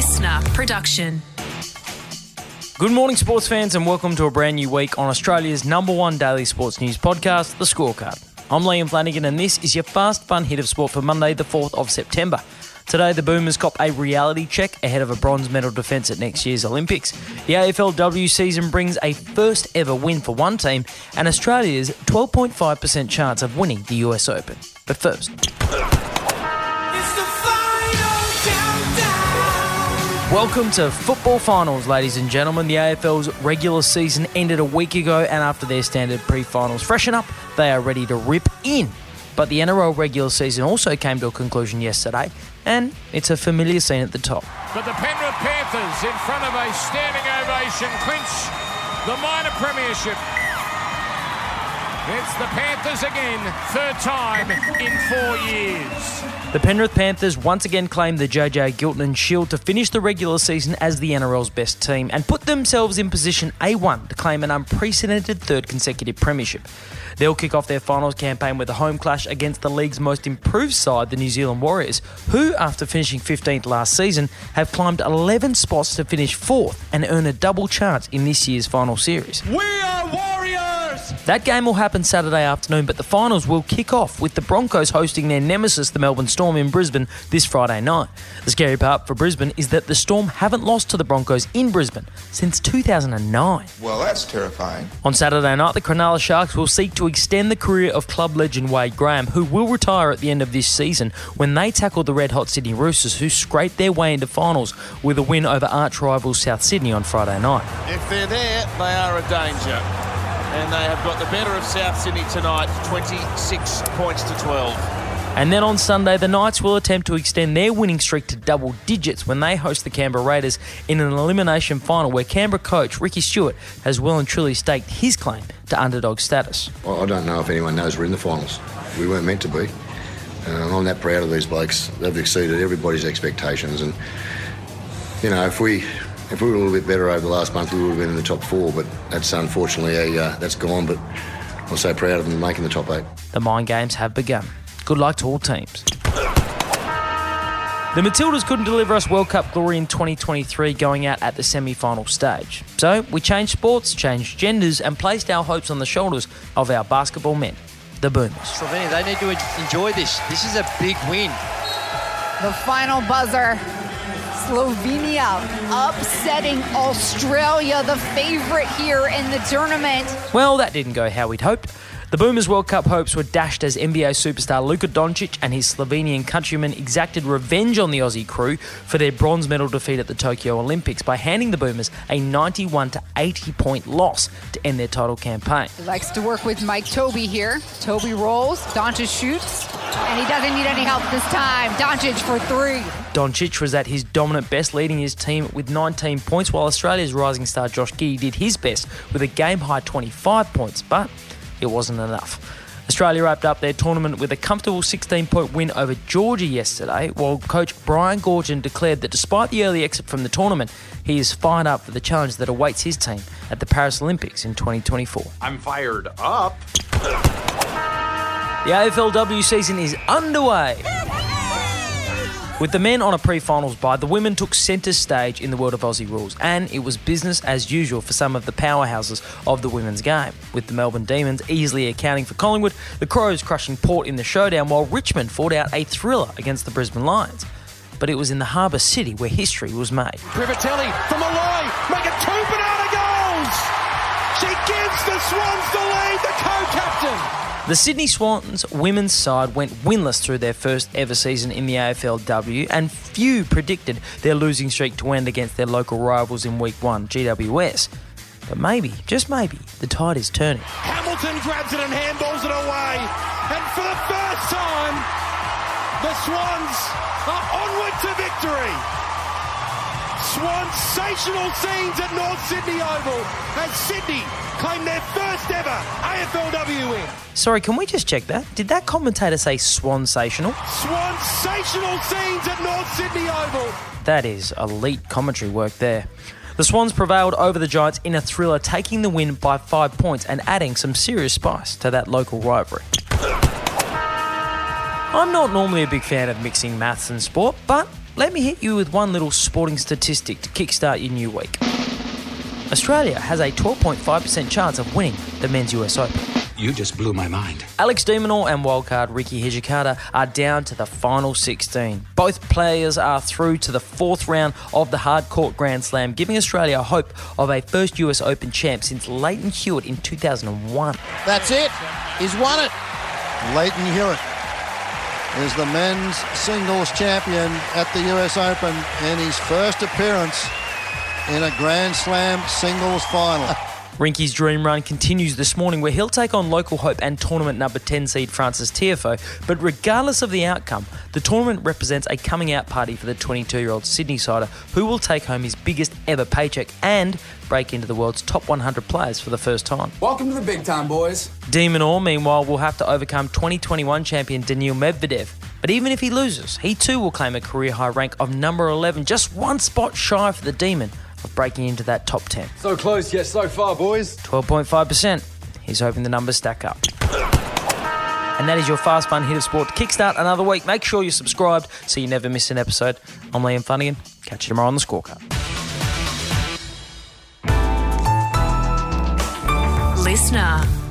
listener production. Good morning, sports fans, and welcome to a brand new week on Australia's number one daily sports news podcast, The Scorecard. I'm Liam Flanagan, and this is your fast, fun hit of sport for Monday, the 4th of September. Today, the Boomers cop a reality check ahead of a bronze medal defence at next year's Olympics. The AFLW season brings a first ever win for one team and Australia's 12.5% chance of winning the US Open. But first, Welcome to football finals, ladies and gentlemen. The AFL's regular season ended a week ago, and after their standard pre finals freshen up, they are ready to rip in. But the NRL regular season also came to a conclusion yesterday, and it's a familiar scene at the top. But the Penrith Panthers, in front of a standing ovation, clinch the minor premiership. It's the Panthers again, third time in four years. The Penrith Panthers once again claimed the JJ Giltinan Shield to finish the regular season as the NRL's best team and put themselves in position A1 to claim an unprecedented third consecutive premiership. They'll kick off their finals campaign with a home clash against the league's most improved side, the New Zealand Warriors, who, after finishing 15th last season, have climbed 11 spots to finish fourth and earn a double chance in this year's final series. We are Warriors! That game will happen Saturday afternoon, but the finals will kick off with the Broncos hosting their nemesis, the Melbourne Storm, in Brisbane this Friday night. The scary part for Brisbane is that the Storm haven't lost to the Broncos in Brisbane since 2009. Well, that's terrifying. On Saturday night, the Cronulla Sharks will seek to extend the career of club legend Wade Graham, who will retire at the end of this season when they tackle the red hot Sydney Roosters, who scraped their way into finals with a win over arch rivals South Sydney on Friday night. If they're there, they are a danger. And they have got the better of South Sydney tonight, 26 points to 12. And then on Sunday, the Knights will attempt to extend their winning streak to double digits when they host the Canberra Raiders in an elimination final where Canberra coach Ricky Stuart has well and truly staked his claim to underdog status. Well, I don't know if anyone knows we're in the finals. We weren't meant to be. Uh, and I'm that proud of these blokes. They've exceeded everybody's expectations. And, you know, if we if we were a little bit better over the last month, we would have been in the top four. But that's unfortunately a, uh, that's gone. But I'm so proud of them making the top eight. The mind games have begun. Good luck to all teams. The Matildas couldn't deliver us World Cup glory in 2023 going out at the semi final stage. So we changed sports, changed genders, and placed our hopes on the shoulders of our basketball men, the Boomers. Slovenia, they need to enjoy this. This is a big win. The final buzzer. Slovenia upsetting Australia, the favourite here in the tournament. Well, that didn't go how we'd hoped. The Boomers World Cup hopes were dashed as NBA superstar Luka Doncic and his Slovenian countrymen exacted revenge on the Aussie crew for their bronze medal defeat at the Tokyo Olympics by handing the Boomers a 91 to 80 point loss to end their title campaign. He likes to work with Mike Tobey here. Tobey rolls, Doncic shoots, and he doesn't need any help this time. Doncic for three. Doncic was at his dominant best, leading his team with 19 points, while Australia's rising star Josh Giddey did his best with a game high 25 points. But it wasn't enough. Australia wrapped up their tournament with a comfortable 16 point win over Georgia yesterday, while coach Brian Goorjian declared that despite the early exit from the tournament, he is fired up for the challenge that awaits his team at the Paris Olympics in 2024. I'm fired up. The AFLW season is underway. With the men on a pre finals bye, the women took centre stage in the world of Aussie rules, and it was business as usual for some of the powerhouses of the women's game. With the Melbourne Demons easily accounting for Collingwood, the Crows crushing Port in the showdown, while Richmond fought out a thriller against the Brisbane Lions. But it was in the harbour city where history was made. Privatelli from Molloy, make it two banana goals! She gives the Swans the lead, the co-captain! The Sydney Swans women's side went winless through their first ever season in the AFLW, and few predicted their losing streak to end against their local rivals in Week 1, GWS. But maybe, just maybe, the tide is turning. Hamilton grabs it and handballs it away. And for the first time, the Swans are onward to victory. Swansational scenes at North Sydney Oval as Sydney claim their first ever AFLW win. Sorry, can we just check that? Did that commentator say swansational? Swansational scenes at North Sydney Oval. That is elite commentary work there. The Swans prevailed over the Giants in a thriller, taking the win by five points and adding some serious spice to that local rivalry. I'm not normally a big fan of mixing maths and sport, but let me hit you with one little sporting statistic to kickstart your new week. Australia has a 12.5% chance of winning the men's US Open. You just blew my mind. Alex de Minaur and wildcard Rinky Hijikata are down to the final 16. Both players are through to the fourth round of the hardcourt Grand Slam, giving Australia hope of a first US Open champ since Lleyton Hewitt in 2001. That's it. He's won it. Lleyton Hewitt is the men's singles champion at the US Open in his first appearance in a Grand Slam singles final. Rinky's dream run continues this morning where he'll take on local hope and tournament number 10 seed Frances Tiafoe. But regardless of the outcome, the tournament represents a coming out party for the 22 year old Sydney sider who will take home his biggest ever paycheck and break into the world's top 100 players for the first time. Welcome to the big time, boys. De Minaur, meanwhile, will have to overcome 2021 champion Daniil Medvedev. But even if he loses, he too will claim a career high rank of number 11, just one spot shy for the Demon of breaking into that top 10. So close yet so far, boys. 12.5%. He's hoping the numbers stack up. And that is your fast fun hit of sport to kickstart another week. Make sure you're subscribed so you never miss an episode. I'm Liam Flanagan. Catch you tomorrow on the scorecard. Listener.